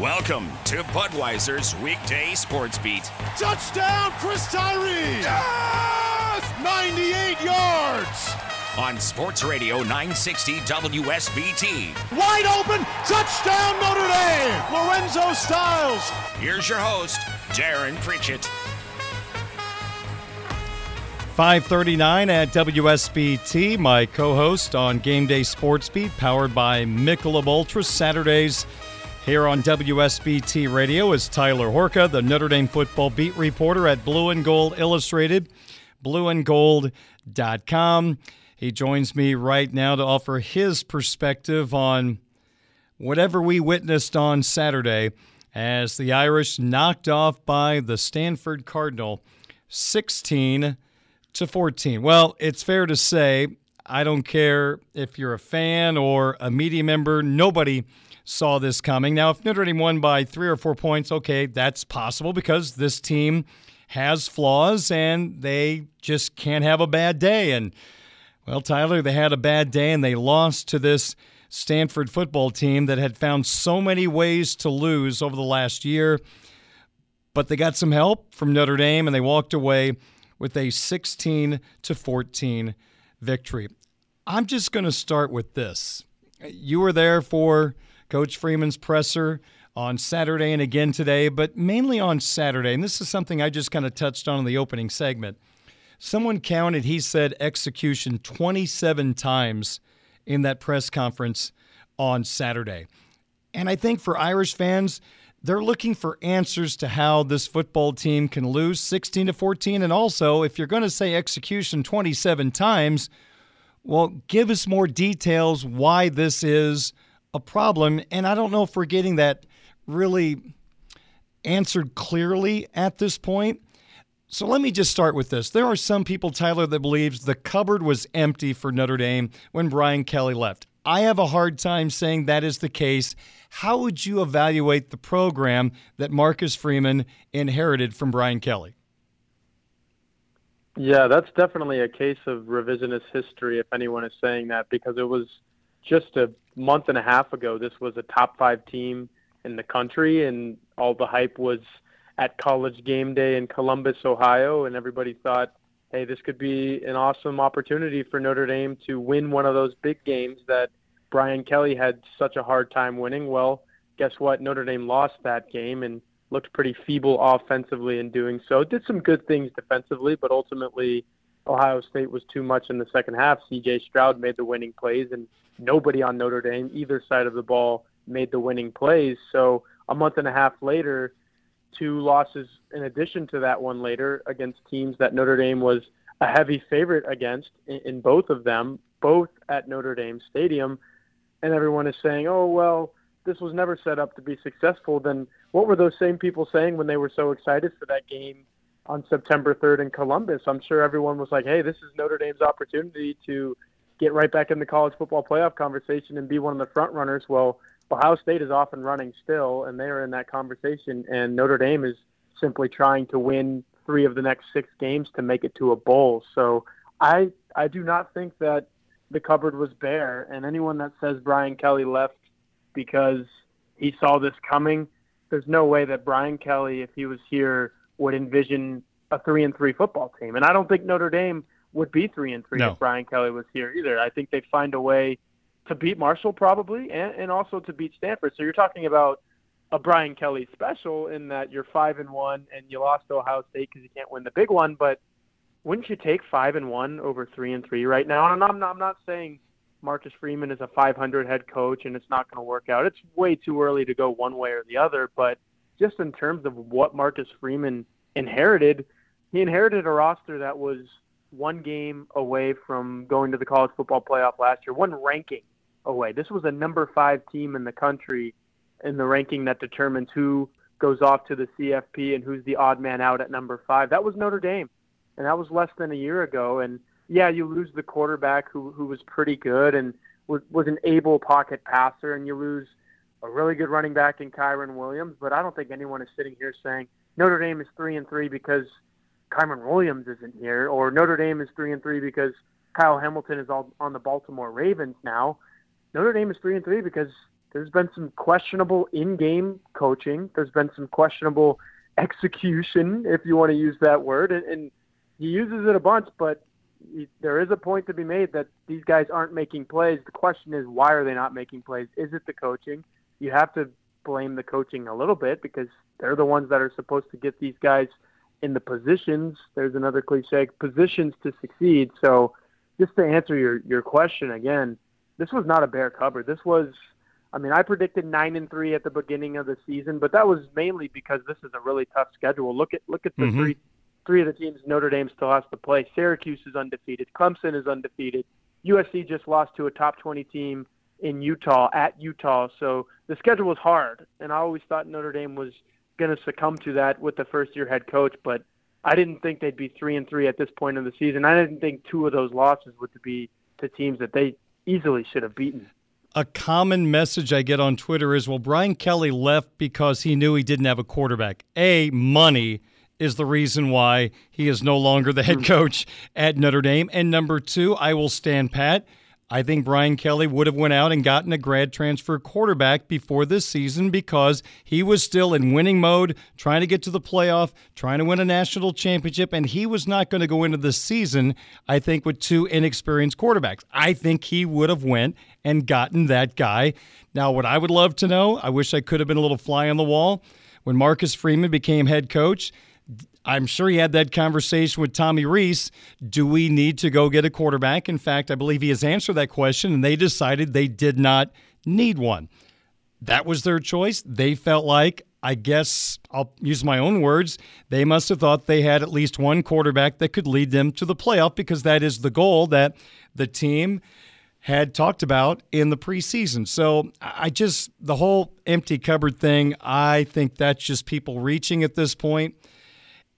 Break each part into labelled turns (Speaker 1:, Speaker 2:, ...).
Speaker 1: Welcome to Budweiser's weekday sports beat.
Speaker 2: Touchdown, Chris Tyree! Yes! 98 yards!
Speaker 1: On Sports Radio 960 WSBT.
Speaker 2: Wide open, touchdown Notre Dame! Lorenzo Styles.
Speaker 1: Here's your host, Darin Pritchett.
Speaker 3: 539 at WSBT, my co-host on Game Day Sports Beat, powered by Michelob Ultra, Saturdays here on WSBT Radio is Tyler Horka, the Notre Dame football beat reporter at Blue and Gold Illustrated, blueandgold.com. He joins me right now to offer his perspective on whatever we witnessed on Saturday as the Irish knocked off by the Stanford Cardinal 16 to 14. Well, it's fair to say, I don't care if you're a fan or a media member, nobody saw this coming. Now, if Notre Dame won by three or four points, okay, that's possible because this team has flaws and they just can't have a bad day. And, well, Tyler, they had a bad day and they lost to this Stanford football team that had found so many ways to lose over the last year. But they got some help from Notre Dame and they walked away with a 16 to 14 victory. I'm just going to start with this. You were there for Coach Freeman's presser on Saturday and again today, but mainly on Saturday. And this is something I just kind of touched on in the opening segment. Someone counted, he said, execution 27 times in that press conference on Saturday. And I think for Irish fans, they're looking for answers to how this football team can lose 16 to 14 and also if you're going to say execution 27 times well give us more details why this is a problem and i don't know if we're getting that really answered clearly at this point so let me just start with this there are some people tyler that believes the cupboard was empty for notre dame when brian kelly left I have a hard time saying that is the case. How would you evaluate the program that Marcus Freeman inherited from Brian Kelly?
Speaker 4: Yeah, that's definitely a case of revisionist history, if anyone is saying that, because it was just a month and a half ago. This was a top five team in the country, and all the hype was at college game day in Columbus, Ohio, and everybody thought, hey, this could be an awesome opportunity for Notre Dame to win one of those big games that Brian Kelly had such a hard time winning. Well, guess what? Notre Dame lost that game and looked pretty feeble offensively in doing so. Did some good things defensively, but ultimately Ohio State was too much in the second half. CJ Stroud made the winning plays, and nobody on Notre Dame, either side of the ball, made the winning plays. So a month and a half later, two losses in addition to that one later against teams that Notre Dame was a heavy favorite against in, in both of them, both at Notre Dame Stadium. And everyone is saying, oh, well, this was never set up to be successful. Then what were those same people saying when they were so excited for that game on September 3rd in Columbus? I'm sure everyone was like, hey, this is Notre Dame's opportunity to get right back in the college football playoff conversation and be one of the front runners. Well, Ohio State is off and running still, and they are in that conversation. And Notre Dame is simply trying to win three of the next six games to make it to a bowl. So I I do not think that the cupboard was bare. And anyone that says Brian Kelly left because he saw this coming, there's no way that Brian Kelly, if he was here, would envision a three and three football team. And I don't think Notre Dame would be three and three
Speaker 3: No.
Speaker 4: if Brian Kelly was here either. I think they'd find a way to beat Marshall probably and, and also to beat Stanford. So you're talking about a Brian Kelly special in that you're five and one and you lost to Ohio State because you can't win the big one, but wouldn't you take five and one over three and three right now? And I'm not, I'm not saying Marcus Freeman is a 500 head coach and it's not going to work out. It's way too early to go one way or the other. But just in terms of what Marcus Freeman inherited, he inherited a roster that was one game away from going to the college football playoff last year, one ranking away. This was a number five team in the country in the ranking that determines who goes off to the CFP and who's the odd man out at number five. That was Notre Dame, and that was less than a year ago. And yeah, you lose the quarterback who who was pretty good and was was an able pocket passer, and you lose a really good running back in Kyren Williams. But I don't think anyone is sitting here saying Notre Dame is three and three because Kyren Williams isn't here, or Notre Dame is three and three because Kyle Hamilton is all on the Baltimore Ravens now. Notre Dame is three and three because there's been some questionable in-game coaching. There's been some questionable execution, if you want to use that word, and, and he uses it a bunch. But he, there is a point to be made that these guys aren't making plays. The question is, why are they not making plays? Is it the coaching? You have to blame the coaching a little bit because they're the ones that are supposed to get these guys in the positions. There's another cliche: positions to succeed. So, just to answer your your question again, this was not a bare cover. This was I mean, I predicted nine and three at the beginning of the season, but that was mainly because this is a really tough schedule. Look at look at the mm-hmm. three three of the teams Notre Dame still has to play. Syracuse is undefeated. Clemson is undefeated. USC just lost to a top twenty team in Utah at Utah. So the schedule was hard, and I always thought Notre Dame was going to succumb to that with the first year head coach, but I didn't think they'd be three and three at this point in the season. I didn't think two of those losses would be to teams that they easily should have beaten
Speaker 3: a common message I get on Twitter is well, Brian Kelly left because he knew he didn't have a quarterback. A, money is the reason why he is no longer the head hmm. coach at Notre Dame. And number two, I will stand pat. I think Brian Kelly would have went out and gotten a grad transfer quarterback before this season because he was still in winning mode, trying to get to the playoff, trying to win a national championship, and he was not going to go into the season, I think, with two inexperienced quarterbacks. I think he would have went and gotten that guy. Now, what I would love to know, I wish I could have been a little fly on the wall when Marcus Freeman became head coach I'm sure he had that conversation with Tommy Rees. Do we need to go get a quarterback? In fact, I believe he has answered that question, and they decided they did not need one. That was their choice. They felt like, I guess I'll use my own words, they must have thought they had at least one quarterback that could lead them to the playoff because that is the goal that the team had talked about in the preseason. So I just, the whole empty cupboard thing, I think that's just people reaching at this point.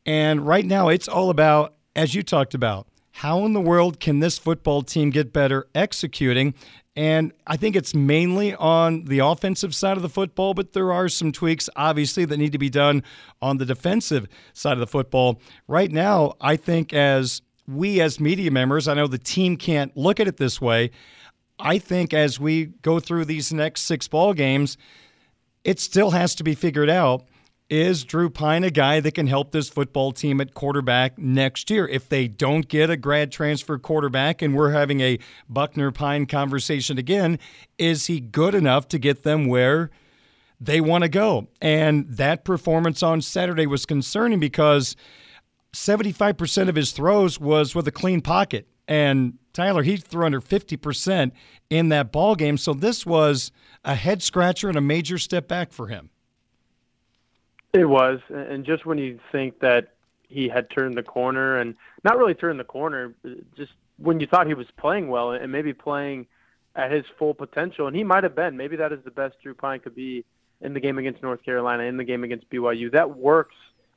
Speaker 3: And right now, it's all about, as you talked about, how in the world can this football team get better executing? And I think it's mainly on the offensive side of the football, but there are some tweaks, obviously, that need to be done on the defensive side of the football. Right now, I think as we, as media members, I know the team can't look at it this way. I think as we go through these next six ball games, it still has to be figured out is Drew Pyne a guy that can help this football team at quarterback next year? If they don't get a grad transfer quarterback and we're having a Buchner Pyne conversation again, is he good enough to get them where they want to go? And that performance on Saturday was concerning because 75% of his throws was with a clean pocket. And Tyler, he threw under 50% in that ball game. So this was a head scratcher and a major step back for him.
Speaker 4: It was, and just when you think that he had turned the corner, and not really turned the corner, just when you thought he was playing well and maybe playing at his full potential, and he might have been. Maybe that is the best Drew Pyne could be in the game against North Carolina, in the game against BYU. That works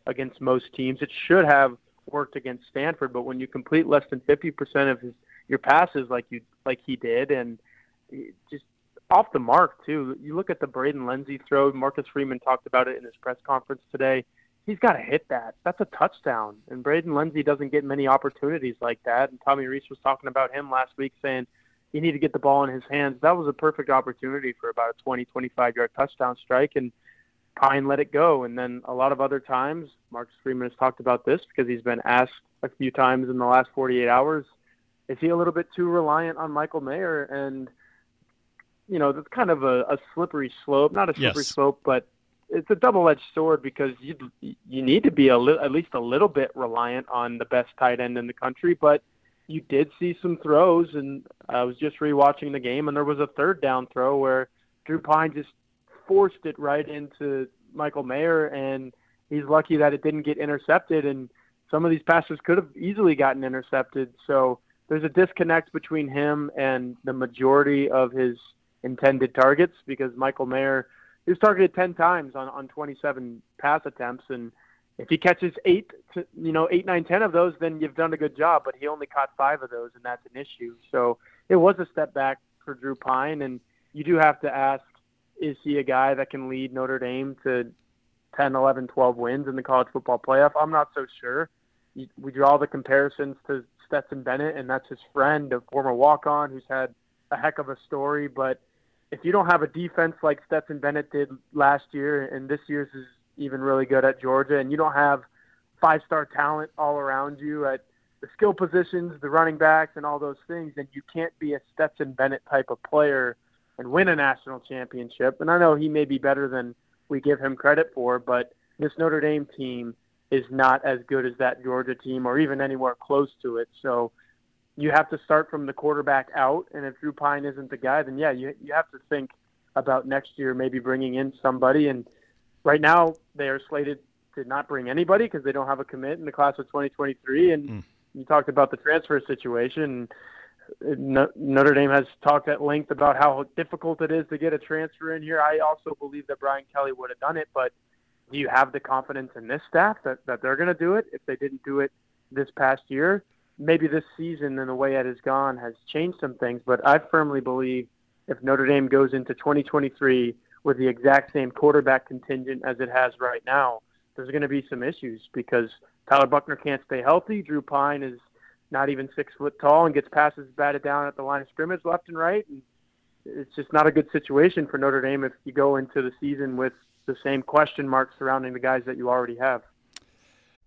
Speaker 4: against most teams. It should have worked against Stanford, but when you complete less than 50% of his your passes like you like he did, and just off the mark too. You look at the Braden Lenzy throw. Marcus Freeman talked about it in his press conference today. He's got to hit that. That's a touchdown. And Braden Lenzy doesn't get many opportunities like that. And Tommy Rees was talking about him last week, saying you need to get the ball in his hands. That was a perfect opportunity for about a 20, 25 yard touchdown strike. And Pyne let it go. And then a lot of other times, Marcus Freeman has talked about this because he's been asked a few times in the last 48 hours. Is he a little bit too reliant on Michael Mayer? And you know, that's kind of a, a slippery slope. Not a slippery yes. slope, but it's a double-edged sword because you you need to be a li- at least a little bit reliant on the best tight end in the country, but you did see some throws, and I was just rewatching the game, and there was a third down throw where Drew Pyne just forced it right into Michael Mayer, and he's lucky that it didn't get intercepted. And some of these passes could have easily gotten intercepted. So there's a disconnect between him and the majority of his intended targets because Michael Mayer was targeted 10 times on, on 27 pass attempts. And if he catches eight, to, you know, eight, nine, 10 of those, then you've done a good job. But he only caught five of those, and that's an issue. So it was a step back for Drew Pyne And you do have to ask, is he a guy that can lead Notre Dame to 10, 11, 12 wins in the college football playoff? I'm not so sure. We draw the comparisons to Stetson Bennett, and that's his friend, a former walk-on who's had a heck of a story, but if you don't have a defense like Stetson Bennett did last year, and this year's is even really good at Georgia, and you don't have five star talent all around you at the skill positions, the running backs, and all those things, then you can't be a Stetson Bennett type of player and win a national championship. And I know he may be better than we give him credit for, but this Notre Dame team is not as good as that Georgia team or even anywhere close to it. So you have to start from the quarterback out. And if Drew Pyne isn't the guy, then yeah, you you have to think about next year maybe bringing in somebody. And right now they are slated to not bring anybody because they don't have a commit in the class of 2023. And mm. you talked about the transfer situation. Notre Dame has talked at length about how difficult it is to get a transfer in here. I also believe that Brian Kelly would have done it, but do you have the confidence in this staff that, that they're going to do it if they didn't do it this past year? Maybe this season and the way it has gone has changed some things, but I firmly believe if Notre Dame goes into 2023 with the exact same quarterback contingent as it has right now, there's going to be some issues because Tyler Buchner can't stay healthy. Drew Pyne is not even six foot tall and gets passes batted down at the line of scrimmage left and right. And it's just not a good situation for Notre Dame if you go into the season with the same question marks surrounding the guys that you already have.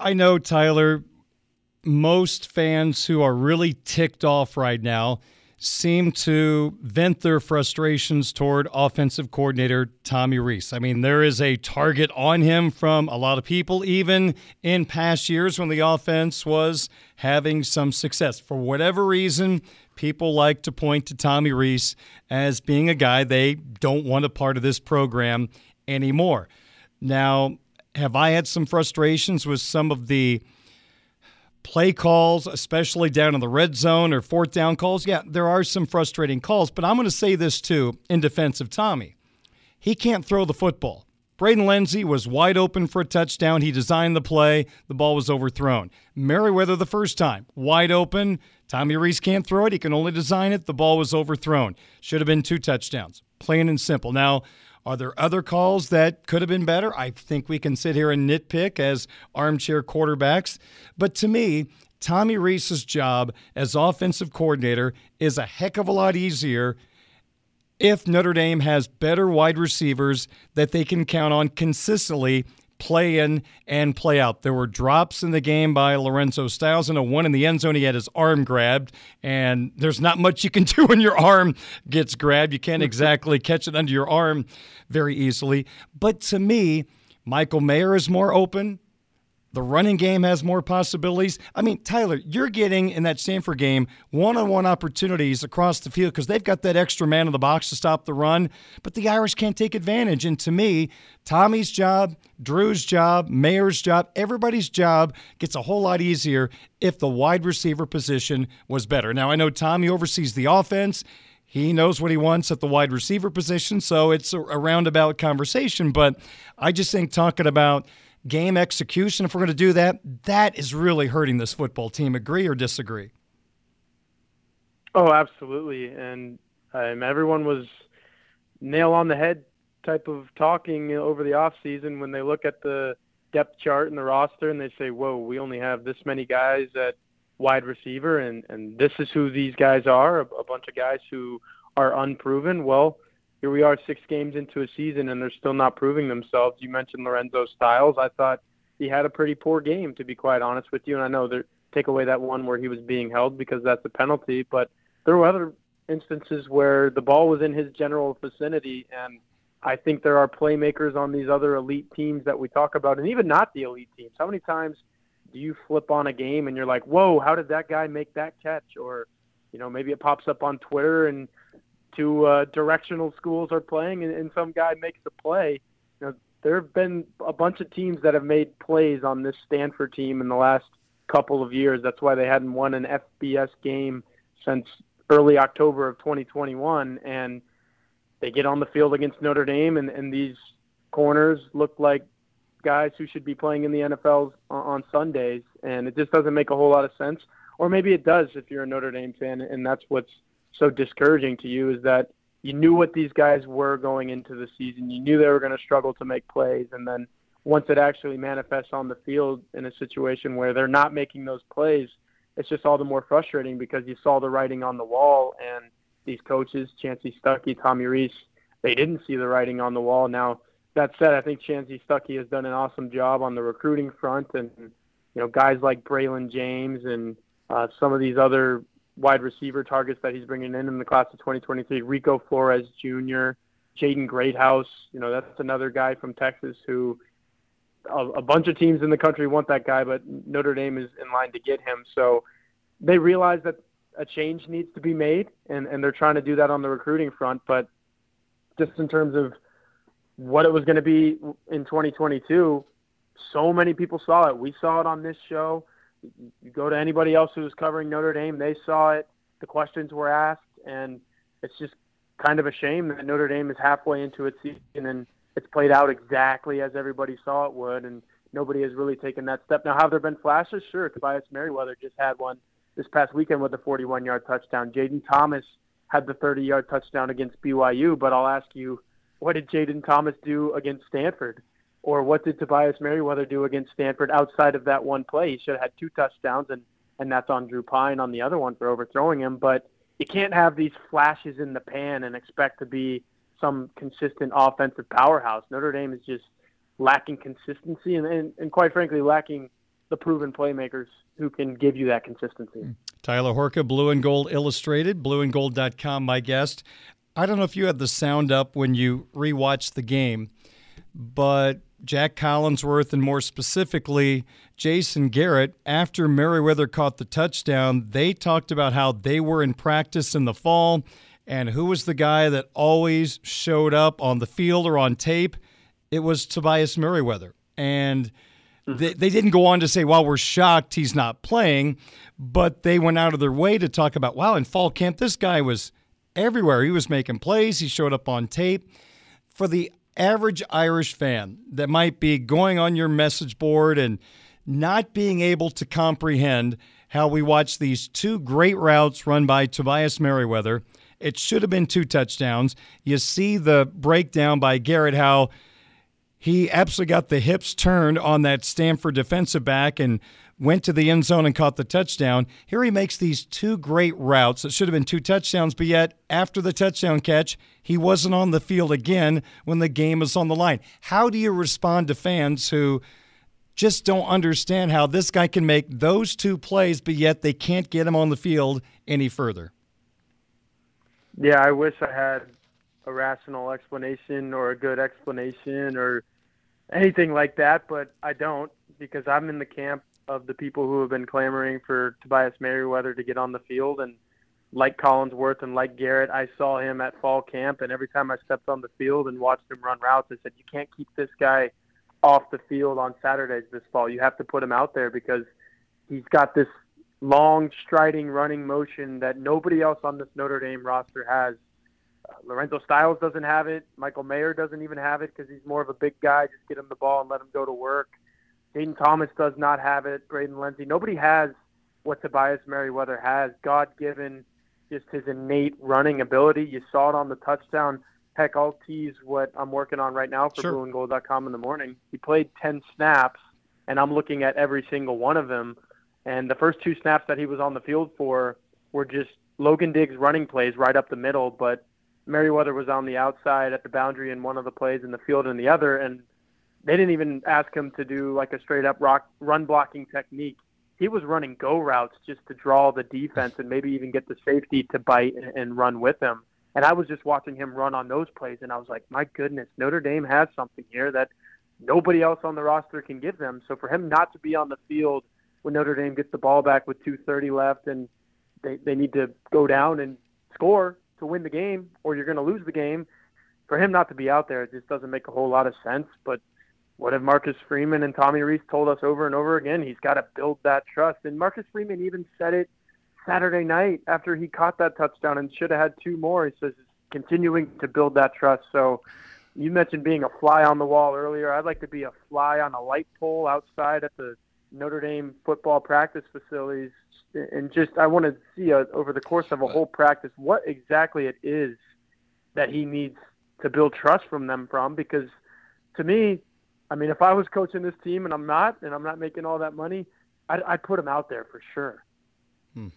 Speaker 3: I know, Tyler, most fans who are really ticked off right now seem to vent their frustrations toward offensive coordinator Tommy Rees. I mean, there is a target on him from a lot of people, even in past years when the offense was having some success. For whatever reason, people like to point to Tommy Rees as being a guy they don't want a part of this program anymore. Now, have I had some frustrations with some of the play calls, especially down in the red zone or fourth down calls? Yeah, there are some frustrating calls, but I'm going to say this too in defense of Tommy. He can't throw the football. Braden Lenzy was wide open for a touchdown. He designed the play. The ball was overthrown. Merriweather the first time, wide open. Tommy Rees can't throw it. He can only design it. The ball was overthrown. Should have been two touchdowns. Plain and simple. Now, are there other calls that could have been better? I think we can sit here and nitpick as armchair quarterbacks. But to me, Tommy Rees's job as offensive coordinator is a heck of a lot easier if Notre Dame has better wide receivers that they can count on consistently play in and play out. There were drops in the game by Lorenzo Styles, and a one in the end zone. He had his arm grabbed, and there's not much you can do when your arm gets grabbed. You can't exactly catch it under your arm very easily. But to me, Michael Mayer is more open. The running game has more possibilities. I mean, Tyler, you're getting in that Stanford game one on one opportunities across the field because they've got that extra man in the box to stop the run, but the Irish can't take advantage. And to me, Tommy's job, Drew's job, Mayer's job, everybody's job gets a whole lot easier if the wide receiver position was better. Now, I know Tommy oversees the offense. He knows what he wants at the wide receiver position, so it's a, roundabout conversation. But I just think talking about game execution, if we're going to do that, that is really hurting this football team. Agree or disagree?
Speaker 4: Oh, absolutely. And um, everyone was nail on the head type of talking over the off season when they look at the depth chart and the roster and they say, "Whoa, we only have this many guys at wide receiver, and and this is who these guys are, a, a bunch of guys who are unproven." Well, here we are six games into a season and they're still not proving themselves. You mentioned Lorenzo Styles. I thought he had a pretty poor game, to be quite honest with you. And I know they take away that one where he was being held because that's a penalty, but there were other instances where the ball was in his general vicinity. And I think there are playmakers on these other elite teams that we talk about, and even not the elite teams. How many times do you flip on a game and you're like, whoa, how did that guy make that catch? Or, you know, maybe it pops up on Twitter and two uh, directional schools are playing, and, and some guy makes a play. You know, there have been a bunch of teams that have made plays on this Stanford team in the last couple of years. That's why they hadn't won an FBS game since early October of 2021, and they get on the field against Notre Dame, and, and these corners look like guys who should be playing in the NFL on Sundays, and it just doesn't make a whole lot of sense. Or maybe it does if you're a Notre Dame fan, and that's what's so discouraging to you is that you knew what these guys were going into the season. You knew they were going to struggle to make plays, and then once it actually manifests on the field in a situation where they're not making those plays, it's just all the more frustrating because you saw the writing on the wall, and these coaches, Chansi Stuckey, Tommy Rees, they didn't see the writing on the wall. Now, that said, I think Chansi Stuckey has done an awesome job on the recruiting front, and you know guys like Braylon James and uh, some of these other wide receiver targets that he's bringing in in the class of 2023. Rico Flores Jr., Jaden Greathouse. You know, that's another guy from Texas who a, a bunch of teams in the country want that guy, but Notre Dame is in line to get him. So they realize that a change needs to be made, and, and they're trying to do that on the recruiting front. But just in terms of what it was going to be in 2022, so many people saw it. We saw it on this show you go to anybody else who was covering Notre Dame, they saw it. The questions were asked, and it's just kind of a shame that Notre Dame is halfway into its season and it's played out exactly as everybody saw it would, and nobody has really taken that step. Now, have there been flashes? Sure. Tobias Merriweather just had one this past weekend with a 41-yard touchdown. Jayden Thomas had the 30-yard touchdown against BYU, but I'll ask you, what did Jayden Thomas do against Stanford? Or what did Tobias Merriweather do against Stanford outside of that one play? He should have had two touchdowns, and and that's on Drew Pyne on the other one for overthrowing him. But you can't have these flashes in the pan and expect to be some consistent offensive powerhouse. Notre Dame is just lacking consistency and, and, and quite frankly lacking the proven playmakers who can give you that consistency. Hmm.
Speaker 3: Tyler Horka, Blue and Gold Illustrated, blueandgold.com, my guest. I don't know if you had the sound up when you rewatched the game, but Jac Collinsworth, and more specifically, Jason Garrett, after Merriweather caught the touchdown, they talked about how they were in practice in the fall and who was the guy that always showed up on the field or on tape. It was Tobias Merriweather. And mm-hmm. they, they didn't go on to say, well, we're shocked he's not playing, but they went out of their way to talk about, wow, in fall camp, this guy was everywhere. He was making plays, he showed up on tape. For the average Irish fan that might be going on your message board and not being able to comprehend how we watch these two great routes run by Tobias Merriweather. It should have been two touchdowns. You see the breakdown by Garrett how he absolutely got the hips turned on that Stanford defensive back and went to the end zone and caught the touchdown. Here he makes these two great routes that should have been two touchdowns, but yet after the touchdown catch, he wasn't on the field again when the game was on the line. How do you respond to fans who just don't understand how this guy can make those two plays, but yet they can't get him on the field any further?
Speaker 4: Yeah, I wish I had a rational explanation or a good explanation or anything like that, but I don't because I'm in the camp of the people who have been clamoring for Tobias Merriweather to get on the field. And like Collinsworth and like Garrett, I saw him at fall camp, and every time I stepped on the field and watched him run routes, I said, "You can't keep this guy off the field on Saturdays this fall. You have to put him out there because he's got this long striding running motion that nobody else on this Notre Dame roster has. Uh, Lorenzo Styles doesn't have it. Michael Mayer doesn't even have it because he's more of a big guy. Just get him the ball and let him go to work. Dayton Thomas does not have it. Braden Lenzy. Nobody has what Tobias Merriweather has. God given, just his innate running ability. You saw it on the touchdown. Heck, I'll tease what I'm working on right now for
Speaker 3: Sure.
Speaker 4: blueandgold.com in the morning. He played 10 snaps, and I'm looking at every single one of them. And the first two snaps that he was on the field for were just Logan Diggs running plays right up the middle, but Merriweather was on the outside at the boundary in one of the plays in the field in the other, and they didn't even ask him to do like a straight up rock run blocking technique. He was running go routes just to draw the defense and maybe even get the safety to bite and, and run with him. And I was just watching him run on those plays, and I was like, my goodness, Notre Dame has something here that nobody else on the roster can give them. So for him not to be on the field when Notre Dame gets the ball back with 2:30 left and they they need to go down and score to win the game, or you're going to lose the game. For him not to be out there, it just doesn't make a whole lot of sense. But what have Marcus Freeman and Tommy Rees told us over and over again? He's got to build that trust. And Marcus Freeman even said it Saturday night after he caught that touchdown and should have had two more. He says continuing to build that trust. So you mentioned being a fly on the wall earlier. I'd like to be a fly on a light pole outside at the Notre Dame football practice facilities, and just I want to see a, over the course of a whole practice what exactly it is that he needs to build trust from them from. Because to me, I mean, if I was coaching this team and I'm not, and I'm not making all that money, I'd, I'd put him out there for sure. Hmm.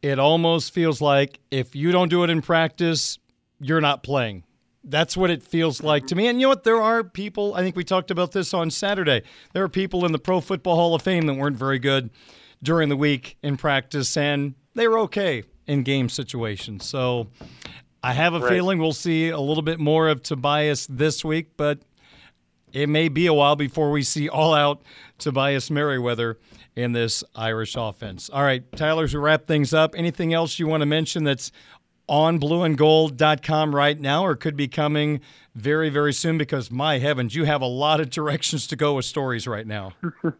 Speaker 3: It almost feels like if you don't do it in practice, you're not playing. That's what it feels like to me. And you know what? There are people, I think we talked about this on Saturday. There are people in the Pro Football Hall of Fame that weren't very good during the week in practice, and they were okay in game situations. So I have a
Speaker 4: Right.
Speaker 3: feeling we'll see a little bit more of Tobias this week, but it may be a while before we see all out Tobias Merriweather in this Irish offense. All right, Tyler, to wrap things up, anything else you want to mention that's on blueandgold.com right now or could be coming very, very soon? Because, my heavens, you have a lot of directions to go with stories right now.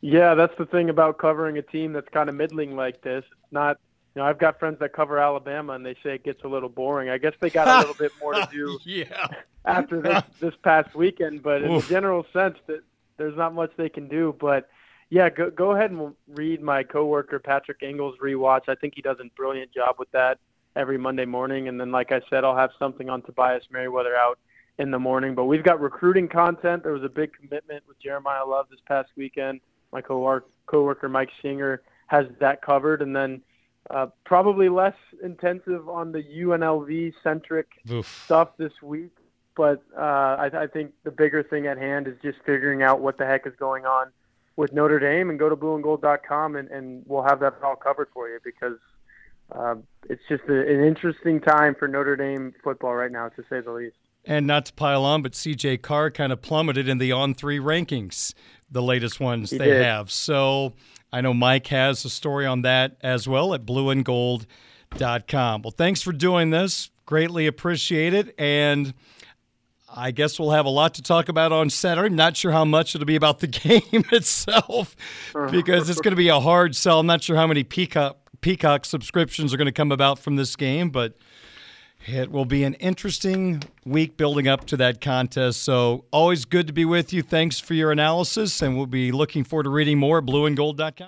Speaker 4: Yeah, that's the thing about covering a team that's kind of middling like this. It's not, you know, I've got friends that cover Alabama and they say it gets a little boring. I guess they got a little bit more to do
Speaker 3: yeah.
Speaker 4: after this this past weekend, but in the general sense that there's not much they can do. But yeah, go go ahead and read my coworker Patrick Engel's rewatch. I think he does a brilliant job with that every Monday morning. And then, like I said, I'll have something on Tobias Merriweather out in the morning. But we've got recruiting content. There was a big commitment with Jeremiyah Love this past weekend. My co coworker Mike Singer has that covered, and then uh, probably less intensive on the UNLV centric stuff this week. But uh, I, I think the bigger thing at hand is just figuring out what the heck is going on with Notre Dame and go to blueandgold.com and, and we'll have that all covered for you because uh, it's just a, an interesting time for Notre Dame football right now, to say the least.
Speaker 3: And not to pile on, but CJ Carr kind of plummeted in the on three rankings, the latest ones
Speaker 4: He
Speaker 3: they
Speaker 4: did.
Speaker 3: have. So I know Mike has a story on that as well at blueandgold.com. Well, thanks for doing this. Greatly appreciate it. And I guess we'll have a lot to talk about on Saturday. I'm not sure how much it'll be about the game itself uh-huh. because it's going to be a hard sell. I'm not sure how many Peacock, Peacock subscriptions are going to come about from this game, but it will be an interesting week building up to that contest. So, always good to be with you. Thanks for your analysis, and we'll be looking forward to reading more at blueandgold.com.